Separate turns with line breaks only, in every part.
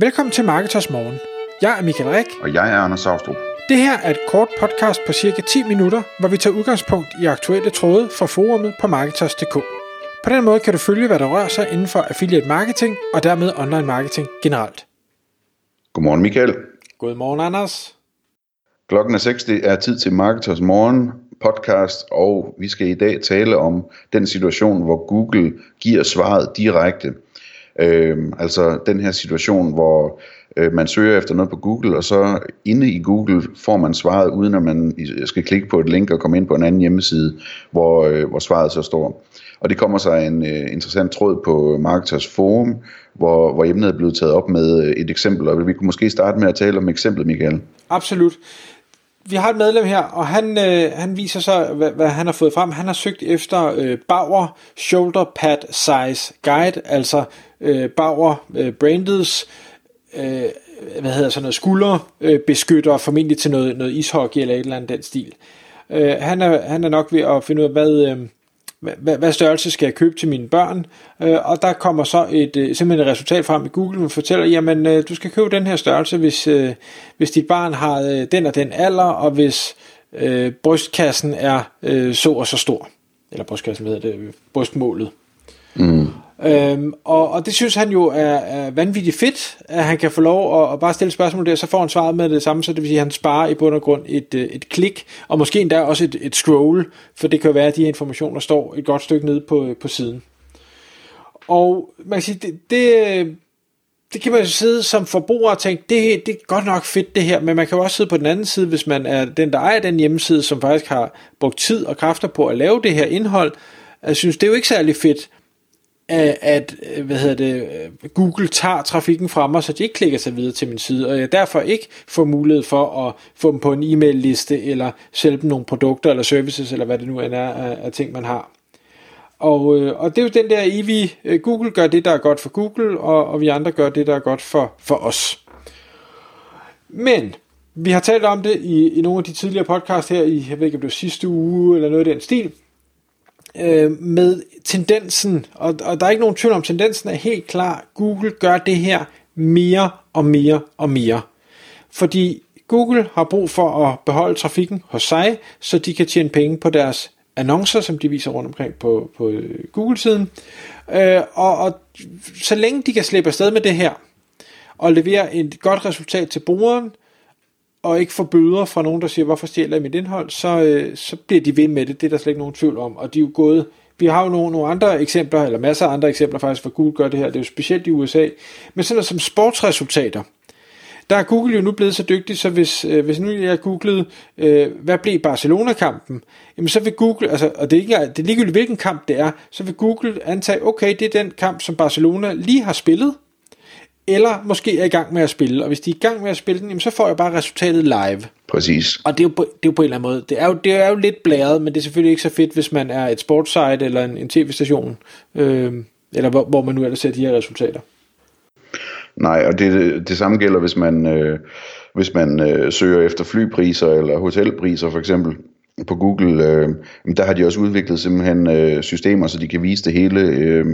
Velkommen til Marketers Morgen. Jeg er Michael Rik.
Og jeg er Anders Saustrup.
Det her er et kort podcast på cirka 10 minutter, hvor vi tager udgangspunkt i aktuelle tråde fra forumet på Marketers.dk. På den måde kan du følge, hvad der rører sig inden for affiliate marketing og dermed online marketing generelt.
Godmorgen Michael.
Godmorgen Anders.
Klokken er 6, det er tid til Marketers Morgen podcast, og vi skal i dag tale om den situation, hvor Google giver svaret direkte. Øhm, altså den her situation, hvor øh, man søger efter noget på Google, og så inde i Google får man svaret, uden at man øh, skal klikke på et link og komme ind på en anden hjemmeside, hvor, øh, hvor svaret så står. Og det kommer sig en øh, interessant tråd på Marketers Forum, hvor, hvor emnet er blevet taget op med øh, et eksempel, og vi kunne måske starte med at tale om eksemplet, Michael.
Absolut vi har et medlem her, og han, øh, han viser så, hvad, hvad han har fået frem. Han har søgt efter øh, Bauer Shoulder Pad Size Guide, altså øh, Bauer øh, Brandeds øh, hvad hedder sådan noget, skulderbeskytter, øh, formentlig til noget, noget ishockey eller et eller andet den stil. Øh, han, er, han er nok ved at finde ud af, hvad, øh, hvad, hvad størrelse skal jeg købe til mine børn? Øh, og der kommer så et, øh, simpelthen et resultat frem i Google, som fortæller, jamen øh, du skal købe den her størrelse, hvis, øh, hvis dit barn har øh, den og den alder, og hvis øh, brystkassen er øh, så og så stor. Eller brystkassen, hvad hedder det? Øh, brystmålet. Mm. Øhm, og, og det synes han jo er, er vanvittigt fedt, at han kan få lov at, at bare stille spørgsmål der, så får han svaret med det samme, så det vil sige, at han sparer i bund og grund et, øh, et klik, og måske endda også et, et scroll, for det kan være, at de informationer står et godt stykke nede på, øh, på siden. Og man kan sige, det, det, øh, det kan man jo sidde som forbruger og tænke, det, det er godt nok fedt det her, men man kan jo også sidde på den anden side, hvis man er den, der ejer den hjemmeside, som faktisk har brugt tid og kræfter på at lave det her indhold. Jeg synes, det er jo ikke særlig fedt, at øh, hvad hedder det, øh, Google tager trafikken fra mig, så de ikke klikker sig videre til min side, og jeg derfor ikke får mulighed for at få dem på en e-mail liste, eller sælge dem nogle produkter eller services, eller hvad det nu end er af, af ting, man har. Og, øh, og det er jo den der evige, Google gør det, der er godt for Google, og, og vi andre gør det, der er godt for, for os. Men vi har talt om det i, i nogle af de tidligere podcast her, i, jeg ved ikke om det var sidste uge, eller noget af den stil, øh, med tendensen, og, og der er ikke nogen tvivl om, tendensen er helt klar, Google gør det her mere og mere og mere. Fordi Google har brug for at beholde trafikken hos sig, så de kan tjene penge på deres annoncer, som de viser rundt omkring på, på Google-siden. Øh, og, og så længe de kan slippe afsted med det her, og levere et godt resultat til brugeren, og ikke får bøder fra nogen, der siger, hvorfor stjæler jeg mit indhold, så, øh, så bliver de ved med det. Det er der slet ikke nogen tvivl om. Og de er jo gået, vi har jo nogle, nogle andre eksempler, eller masser af andre eksempler faktisk, hvor Google gør det her. Det er jo specielt i USA. Men sådan noget som sportsresultater, der er Google jo nu blevet så dygtig, så hvis, øh, hvis nu jeg googlede, øh, hvad blev Barcelona-kampen, jamen så vil Google, altså, og det er, ikke, det er ligegyldigt hvilken kamp det er, så vil Google antage, okay, det er den kamp, som Barcelona lige har spillet, eller måske er i gang med at spille. Og hvis de er i gang med at spille den, jamen, så får jeg bare resultatet live.
Præcis.
Og det er, jo på, det er jo på en eller anden måde. Det er, jo, det er jo lidt blæret, men det er selvfølgelig ikke så fedt, hvis man er et sportssite eller en, en tv-station, øh, eller hvor, hvor man nu ellers ser de her resultater.
Nej, og det, det samme gælder, hvis man, øh, hvis man øh, søger efter flypriser eller hotelpriser for eksempel på Google, øh, der har de også udviklet simpelthen øh, systemer, så de kan vise det hele, øh,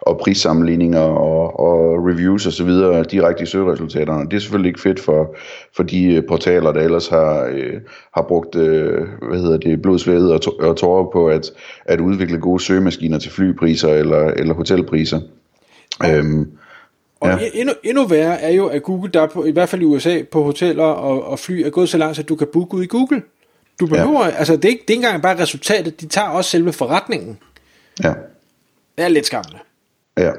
og prissammenligninger og, og reviews osv. direkte i søgeresultaterne. Det er selvfølgelig ikke fedt for, for de øh, portaler, der ellers har, øh, har brugt øh, hvad hedder det, blod, sved og, og tårer på at, at udvikle gode søgemaskiner til flypriser eller, eller hotelpriser.
Ja. Øhm, og ja. endnu, endnu værre er jo, at Google, der på, i hvert fald i USA, på hoteller og, og fly, er gået så langt, at du kan booke ud i Google. Du behøver, ja. altså det er, ikke, det er ikke engang bare resultatet, de tager også selve forretningen.
Ja.
Det er lidt skræmmende.
Ja,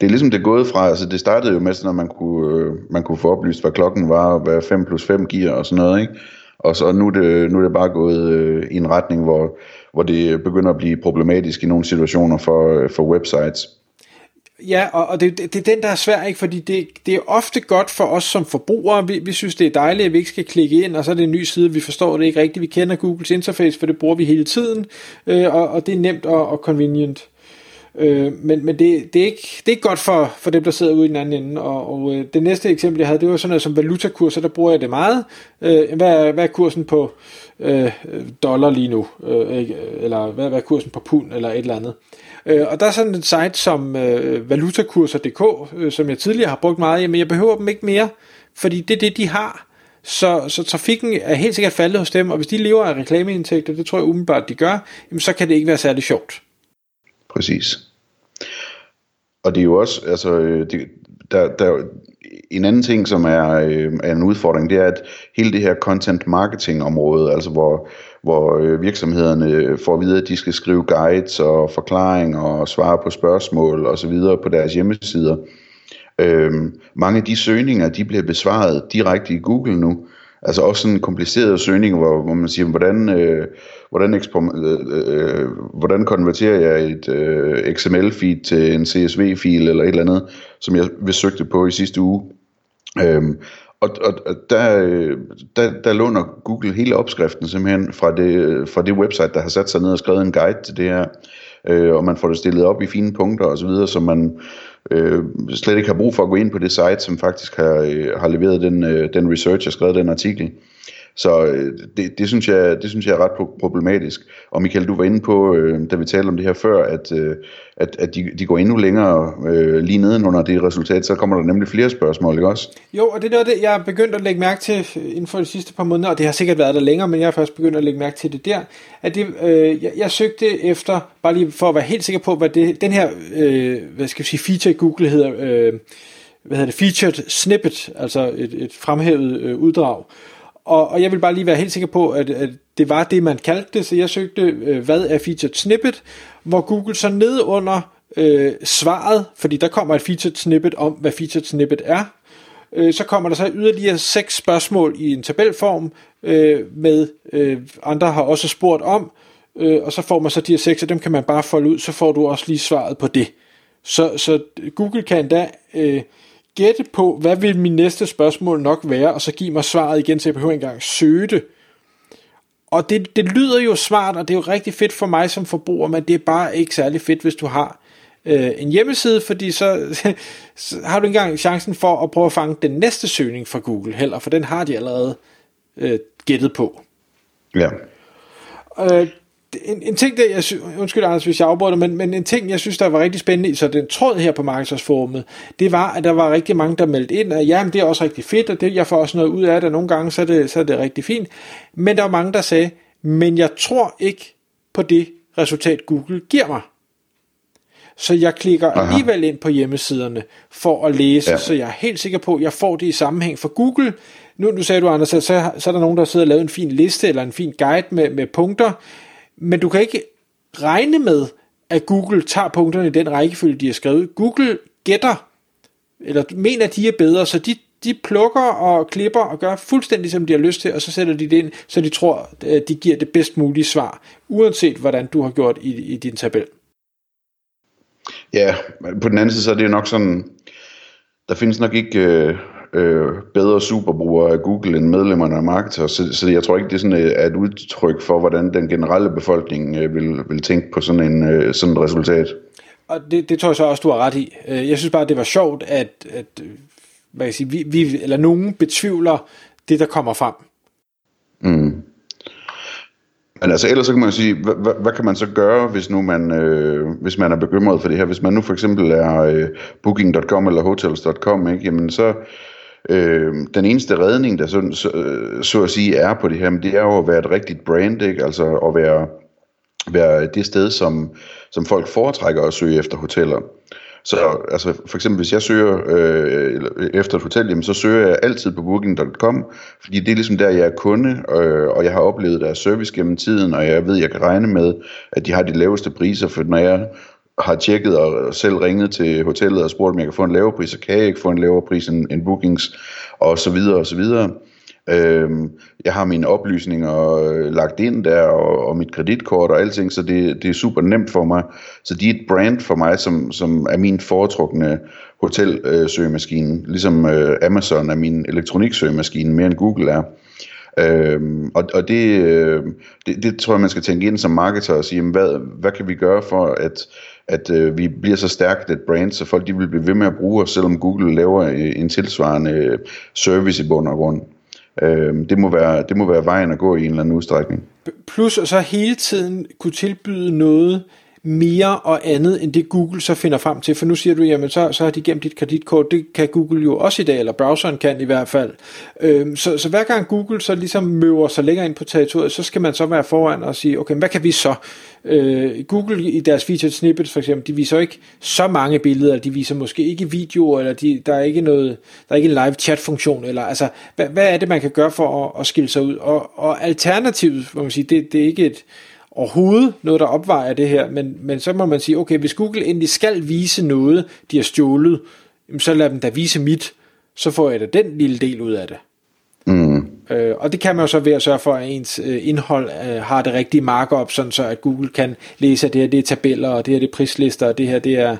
det er ligesom det er gået fra, altså det startede jo med, når man kunne, øh, man kunne få oplyst, hvad klokken var, hvad 5 plus 5 giver og sådan noget, ikke? Og så nu er det, nu er det bare gået øh, i en retning, hvor, hvor det begynder at blive problematisk i nogle situationer for, øh, for websites.
Ja, og, og det, det, det er den, der er svær, ikke? fordi det, det er ofte godt for os som forbrugere. Vi, vi synes, det er dejligt, at vi ikke skal klikke ind, og så er det en ny side, vi forstår det ikke rigtigt. Vi kender Googles interface, for det bruger vi hele tiden, øh, og, og det er nemt og, og convenient. Øh, men men det, det, er ikke, det er ikke godt for, for dem, der sidder ude i den anden ende. Og, og øh, det næste eksempel, jeg havde, det var sådan noget som valutakurser, der bruger jeg det meget. Øh, hvad, er, hvad er kursen på øh, dollar lige nu? Øh, eller hvad, hvad er kursen på pund, eller et eller andet? Øh, og der er sådan et site som øh, valutakurser.dk, øh, som jeg tidligere har brugt meget, men jeg behøver dem ikke mere, fordi det er det, de har. Så, så trafikken er helt sikkert faldet hos dem, og hvis de lever af reklameindtægter, det tror jeg umiddelbart, de gør, jamen så kan det ikke være særlig sjovt.
Præcis. Og det er jo også, altså, øh, det, der, der, en anden ting, som er, øh, er en udfordring, det er, at hele det her content marketing område, altså hvor, hvor øh, virksomhederne får at vide, at de skal skrive guides og forklaringer og svare på spørgsmål og så videre på deres hjemmesider. Øh, mange af de søgninger, de bliver besvaret direkte i Google nu. Altså også sådan komplicerede søgninger, hvor, hvor man siger, hvordan, øh, hvordan, øh, øh, hvordan konverterer jeg et øh, XML-feed til en CSV-fil eller et eller andet, som jeg vil søgte på i sidste uge. Øhm, og, og, og der, øh, der, der låner Google hele opskriften simpelthen fra det, øh, fra det website, der har sat sig ned og skrevet en guide til det her. Øh, og man får det stillet op i fine punkter osv., så man øh, slet ikke har brug for at gå ind på det site, som faktisk har, øh, har leveret den, øh, den research og skrevet den artikel. Så øh, det, det, synes jeg, det synes jeg er ret problematisk. Og Michael, du var inde på, øh, da vi talte om det her før, at, øh, at, at de, de går endnu længere øh, lige nedenunder det resultat, så kommer der nemlig flere spørgsmål, ikke også?
Jo, og det er noget, det, jeg er begyndt at lægge mærke til øh, inden for de sidste par måneder, og det har sikkert været der længere, men jeg har først begyndt at lægge mærke til det der, at det, øh, jeg, jeg søgte efter, bare lige for at være helt sikker på, hvad det, den her, øh, hvad skal vi sige, feature i Google hedder, øh, hvad hedder det, featured snippet, altså et, et fremhævet øh, uddrag. Og, og jeg vil bare lige være helt sikker på, at, at det var det, man kaldte det, så jeg søgte, øh, hvad er featured snippet, hvor Google så ned under øh, svaret, fordi der kommer et featured snippet om, hvad featured snippet er, øh, så kommer der så yderligere seks spørgsmål i en tabelform, øh, med øh, andre har også spurgt om, øh, og så får man så de her seks, og dem kan man bare folde ud, så får du også lige svaret på det. Så, så Google kan endda øh, gætte på, hvad vil min næste spørgsmål nok være, og så give mig svaret igen, så jeg behøver ikke engang søge det. Og det, det lyder jo smart, og det er jo rigtig fedt for mig som forbruger, men det er bare ikke særlig fedt, hvis du har øh, en hjemmeside, fordi så, så har du ikke engang chancen for at prøve at fange den næste søgning fra Google heller, for den har de allerede øh, gættet på.
Ja.
Øh, en, en ting, der, jeg sy- undskyld Anders, hvis jeg afbryder, men, men en ting, jeg synes, der var rigtig spændende, så den tråd her på markedsforumet, det var, at der var rigtig mange, der meldte ind, at jamen, det er også rigtig fedt, og det, jeg får også noget ud af det, og nogle gange, så er det, så er det rigtig fint. Men der var mange, der sagde, men jeg tror ikke på det resultat, Google giver mig. Så jeg klikker Aha. alligevel ind på hjemmesiderne for at læse, ja. så jeg er helt sikker på, at jeg får det i sammenhæng. For Google, nu, nu sagde du Anders, at så, så er der nogen, der sidder og lavet en fin liste eller en fin guide med, med punkter, men du kan ikke regne med, at Google tager punkterne i den rækkefølge, de har skrevet. Google gætter, eller mener, de er bedre, så de, de plukker og klipper og gør fuldstændig, som de har lyst til, og så sætter de det ind, så de tror, at de giver det bedst mulige svar, uanset hvordan du har gjort i, i din tabel.
Ja, på den anden side, så er det jo nok sådan, der findes nok ikke øh, øh, bedre superbrugere af Google end medlemmerne af Marketer, så, så jeg tror ikke, det er sådan, øh, er et udtryk for, hvordan den generelle befolkning øh, vil, vil tænke på sådan, en, øh, sådan et resultat.
Og det, det tror jeg så også, du har ret i. Øh, jeg synes bare, det var sjovt, at, at hvad jeg sige, vi, vi, eller nogen betvivler det, der kommer frem.
Mm. Men altså ellers så kan man sige, hvad, hvad, hvad kan man så gøre, hvis nu man, øh, hvis man er bekymret for det her? Hvis man nu for eksempel er øh, booking.com eller hotels.com, ikke? Jamen så, øh, den eneste redning, der så, så, så at sige er på det her, men det er jo at være et rigtigt brand, ikke? altså at være, være det sted, som, som folk foretrækker at søge efter hoteller. Så altså, for eksempel hvis jeg søger øh, efter et hotel, jamen, så søger jeg altid på booking.com, fordi det er ligesom der, jeg er kunde, øh, og jeg har oplevet deres service gennem tiden, og jeg ved, jeg kan regne med, at de har de laveste priser, for når jeg har tjekket og selv ringet til hotellet og spurgt, om jeg kan få en lavere pris, så kan jeg ikke få en lavere pris end, end bookings, og så videre og så videre. Øhm, jeg har mine oplysninger øh, lagt ind der, og, og mit kreditkort og alting, så det, det er super nemt for mig. Så de er et brand for mig, som, som er min foretrukne hotelsøgemaskine, øh, ligesom øh, Amazon er min elektroniksøgemaskine, mere end Google er. Øhm, og og det, øh, det, det tror jeg, man skal tænke ind som marketer og sige, jamen, hvad, hvad kan vi gøre for, at, at øh, vi bliver så stærkt et brand, så folk de vil blive ved med at bruge os, selvom Google laver øh, en tilsvarende øh, service i bund og grund. Øhm, det, må være, det må være vejen at gå i en eller anden udstrækning.
Plus så hele tiden kunne tilbyde noget, mere og andet, end det Google så finder frem til. For nu siger du, jamen så, så har de gemt dit kreditkort. Det kan Google jo også i dag, eller browseren kan i hvert fald. Øhm, så, så hver gang Google så ligesom møver sig længere ind på territoriet, så skal man så være foran og sige, okay, hvad kan vi så? Øh, Google i deres featured snippets for eksempel, de viser ikke så mange billeder, de viser måske ikke videoer, eller de, der er ikke noget, der er ikke en live chat funktion, eller altså, hvad, hvad er det, man kan gøre for at, at skille sig ud? Og, og alternativet, må man sige, det, det er ikke et, overhovedet noget, der opvejer det her, men, men så må man sige, okay, hvis Google endelig skal vise noget, de har stjålet, så lad dem da vise mit, så får jeg da den lille del ud af det. Mm. Øh, og det kan man jo så ved at sørge for, at ens øh, indhold øh, har det rigtige markup, sådan så at Google kan læse, at det her det er tabeller, og det her det er prislister, og det her det er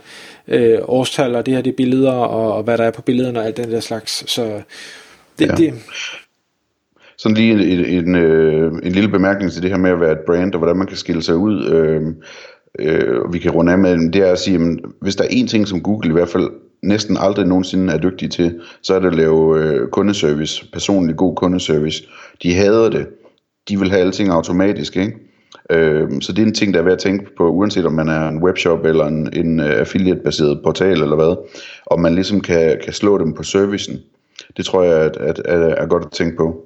øh, årstal, og det her det er billeder, og, og hvad der er på billederne, og alt den der slags. Så det, ja. det,
sådan lige en, en, en, øh, en lille bemærkning til det her med at være et brand, og hvordan man kan skille sig ud. Øh, øh, vi kan runde af med, det er at sige, jamen, hvis der er en ting, som Google i hvert fald næsten aldrig nogensinde er dygtig til, så er det at lave øh, kundeservice, personlig god kundeservice. De hader det. De vil have alting automatisk, ikke? Øh, så det er en ting, der er værd at tænke på, uanset om man er en webshop eller en, en øh, affiliate-baseret portal eller hvad, om man ligesom kan, kan slå dem på servicen. Det tror jeg at, at, at er godt at tænke på.